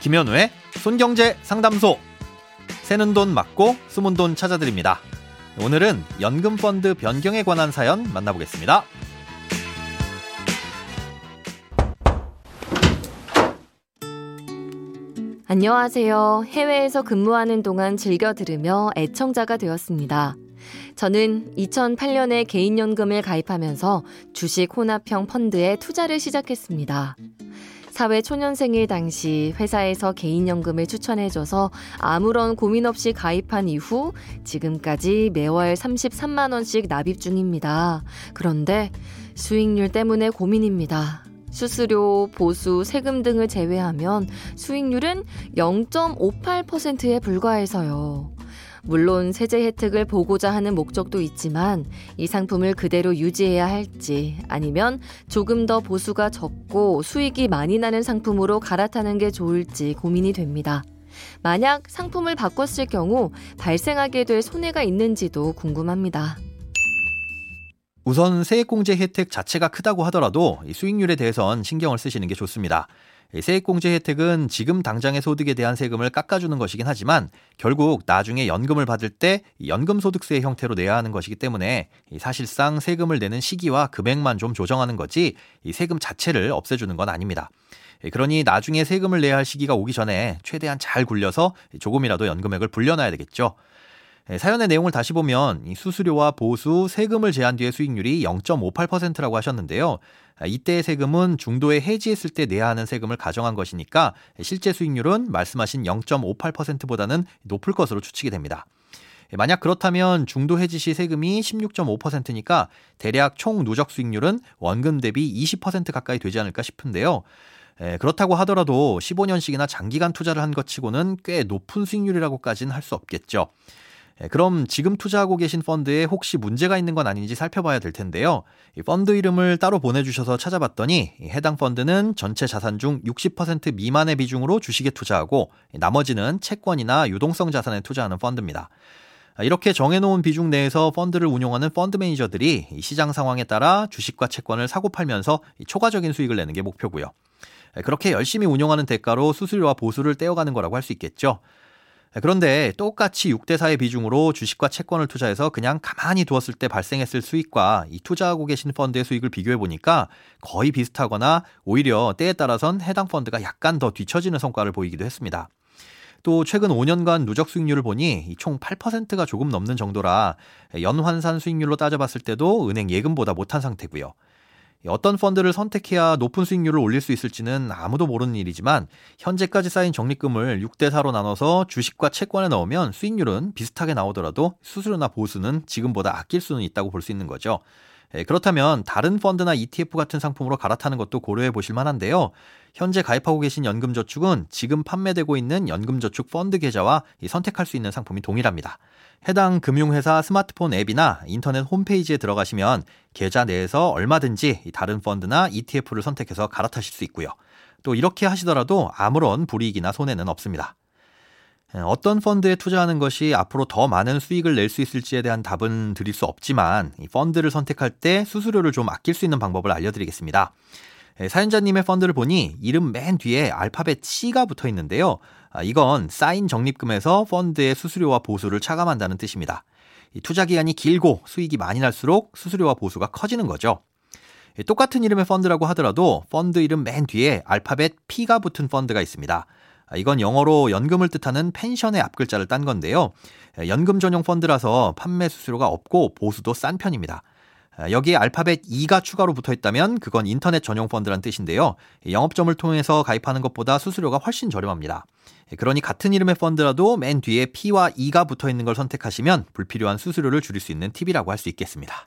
김현우의 손경제 상담소. 새는 돈 맞고 숨은 돈 찾아드립니다. 오늘은 연금 펀드 변경에 관한 사연 만나보겠습니다. 안녕하세요. 해외에서 근무하는 동안 즐겨 들으며 애청자가 되었습니다. 저는 2008년에 개인연금을 가입하면서 주식 혼합형 펀드에 투자를 시작했습니다. 사회 초년생일 당시 회사에서 개인연금을 추천해줘서 아무런 고민 없이 가입한 이후 지금까지 매월 33만원씩 납입 중입니다. 그런데 수익률 때문에 고민입니다. 수수료, 보수, 세금 등을 제외하면 수익률은 0.58%에 불과해서요. 물론 세제 혜택을 보고자 하는 목적도 있지만 이 상품을 그대로 유지해야 할지 아니면 조금 더 보수가 적고 수익이 많이 나는 상품으로 갈아타는 게 좋을지 고민이 됩니다. 만약 상품을 바꿨을 경우 발생하게 될 손해가 있는지도 궁금합니다. 우선 세액공제 혜택 자체가 크다고 하더라도 수익률에 대해선 신경을 쓰시는 게 좋습니다. 세액공제 혜택은 지금 당장의 소득에 대한 세금을 깎아주는 것이긴 하지만 결국 나중에 연금을 받을 때 연금소득세 형태로 내야 하는 것이기 때문에 사실상 세금을 내는 시기와 금액만 좀 조정하는 거지 세금 자체를 없애주는 건 아닙니다. 그러니 나중에 세금을 내야 할 시기가 오기 전에 최대한 잘 굴려서 조금이라도 연금액을 불려놔야 되겠죠. 사연의 내용을 다시 보면 수수료와 보수, 세금을 제한 뒤의 수익률이 0.58%라고 하셨는데요. 이때의 세금은 중도에 해지했을 때 내야 하는 세금을 가정한 것이니까 실제 수익률은 말씀하신 0.58%보다는 높을 것으로 추측이 됩니다. 만약 그렇다면 중도 해지 시 세금이 16.5%니까 대략 총 누적 수익률은 원금 대비 20% 가까이 되지 않을까 싶은데요. 그렇다고 하더라도 15년씩이나 장기간 투자를 한 것 치고는 꽤 높은 수익률이라고까지는 할 수 없겠죠. 예, 그럼 지금 투자하고 계신 펀드에 혹시 문제가 있는 건 아닌지 살펴봐야 될 텐데요. 이 펀드 이름을 따로 보내주셔서 찾아봤더니 해당 펀드는 전체 자산 중 60% 미만의 비중으로 주식에 투자하고 나머지는 채권이나 유동성 자산에 투자하는 펀드입니다. 이렇게 정해놓은 비중 내에서 펀드를 운용하는 펀드 매니저들이 시장 상황에 따라 주식과 채권을 사고 팔면서 초과적인 수익을 내는 게 목표고요. 예, 그렇게 열심히 운용하는 대가로 수수료와 보수를 떼어가는 거라고 할 수 있겠죠. 그런데 똑같이 6대4의 비중으로 주식과 채권을 투자해서 그냥 가만히 두었을 때 발생했을 수익과 이 투자하고 계신 펀드의 수익을 비교해 보니까 거의 비슷하거나 오히려 때에 따라선 해당 펀드가 약간 더 뒤처지는 성과를 보이기도 했습니다. 또 최근 5년간 누적 수익률을 보니 총 8%가 조금 넘는 정도라 연환산 수익률로 따져봤을 때도 은행 예금보다 못한 상태고요. 어떤 펀드를 선택해야 높은 수익률을 올릴 수 있을지는 아무도 모르는 일이지만 현재까지 쌓인 적립금을 6대 4로 나눠서 주식과 채권에 넣으면 수익률은 비슷하게 나오더라도 수수료나 보수는 지금보다 아낄 수는 있다고 볼 수 있는 거죠. 예, 그렇다면 다른 펀드나 ETF 같은 상품으로 갈아타는 것도 고려해 보실 만한데요. 현재 가입하고 계신 연금저축은 지금 판매되고 있는 연금저축 펀드 계좌와 선택할 수 있는 상품이 동일합니다. 해당 금융회사 스마트폰 앱이나 인터넷 홈페이지에 들어가시면 계좌 내에서 얼마든지 다른 펀드나 ETF를 선택해서 갈아타실 수 있고요. 또 이렇게 하시더라도 아무런 불이익이나 손해는 없습니다. 어떤 펀드에 투자하는 것이 앞으로 더 많은 수익을 낼 수 있을지에 대한 답은 드릴 수 없지만 펀드를 선택할 때 수수료를 좀 아낄 수 있는 방법을 알려드리겠습니다. 사연자님의 펀드를 보니 이름 맨 뒤에 알파벳 C가 붙어 있는데요. 아, 이건 쌓인 적립금에서 펀드의 수수료와 보수를 차감한다는 뜻입니다. 투자 기간이 길고 수익이 많이 날수록 수수료와 보수가 커지는 거죠. 똑같은 이름의 펀드라고 하더라도 펀드 이름 맨 뒤에 알파벳 P가 붙은 펀드가 있습니다. 아, 이건 영어로 연금을 뜻하는 펜션의 앞글자를 딴 건데요. 연금 전용 펀드라서 판매 수수료가 없고 보수도 싼 편입니다. 아, 여기에 알파벳 E가 추가로 붙어 있다면 그건 인터넷 전용 펀드란 뜻인데요. 영업점을 통해서 가입하는 것보다 수수료가 훨씬 저렴합니다. 그러니 같은 이름의 펀드라도 맨 뒤에 P와 E가 붙어 있는 걸 선택하시면 불필요한 수수료를 줄일 수 있는 팁이라고 할 수 있겠습니다.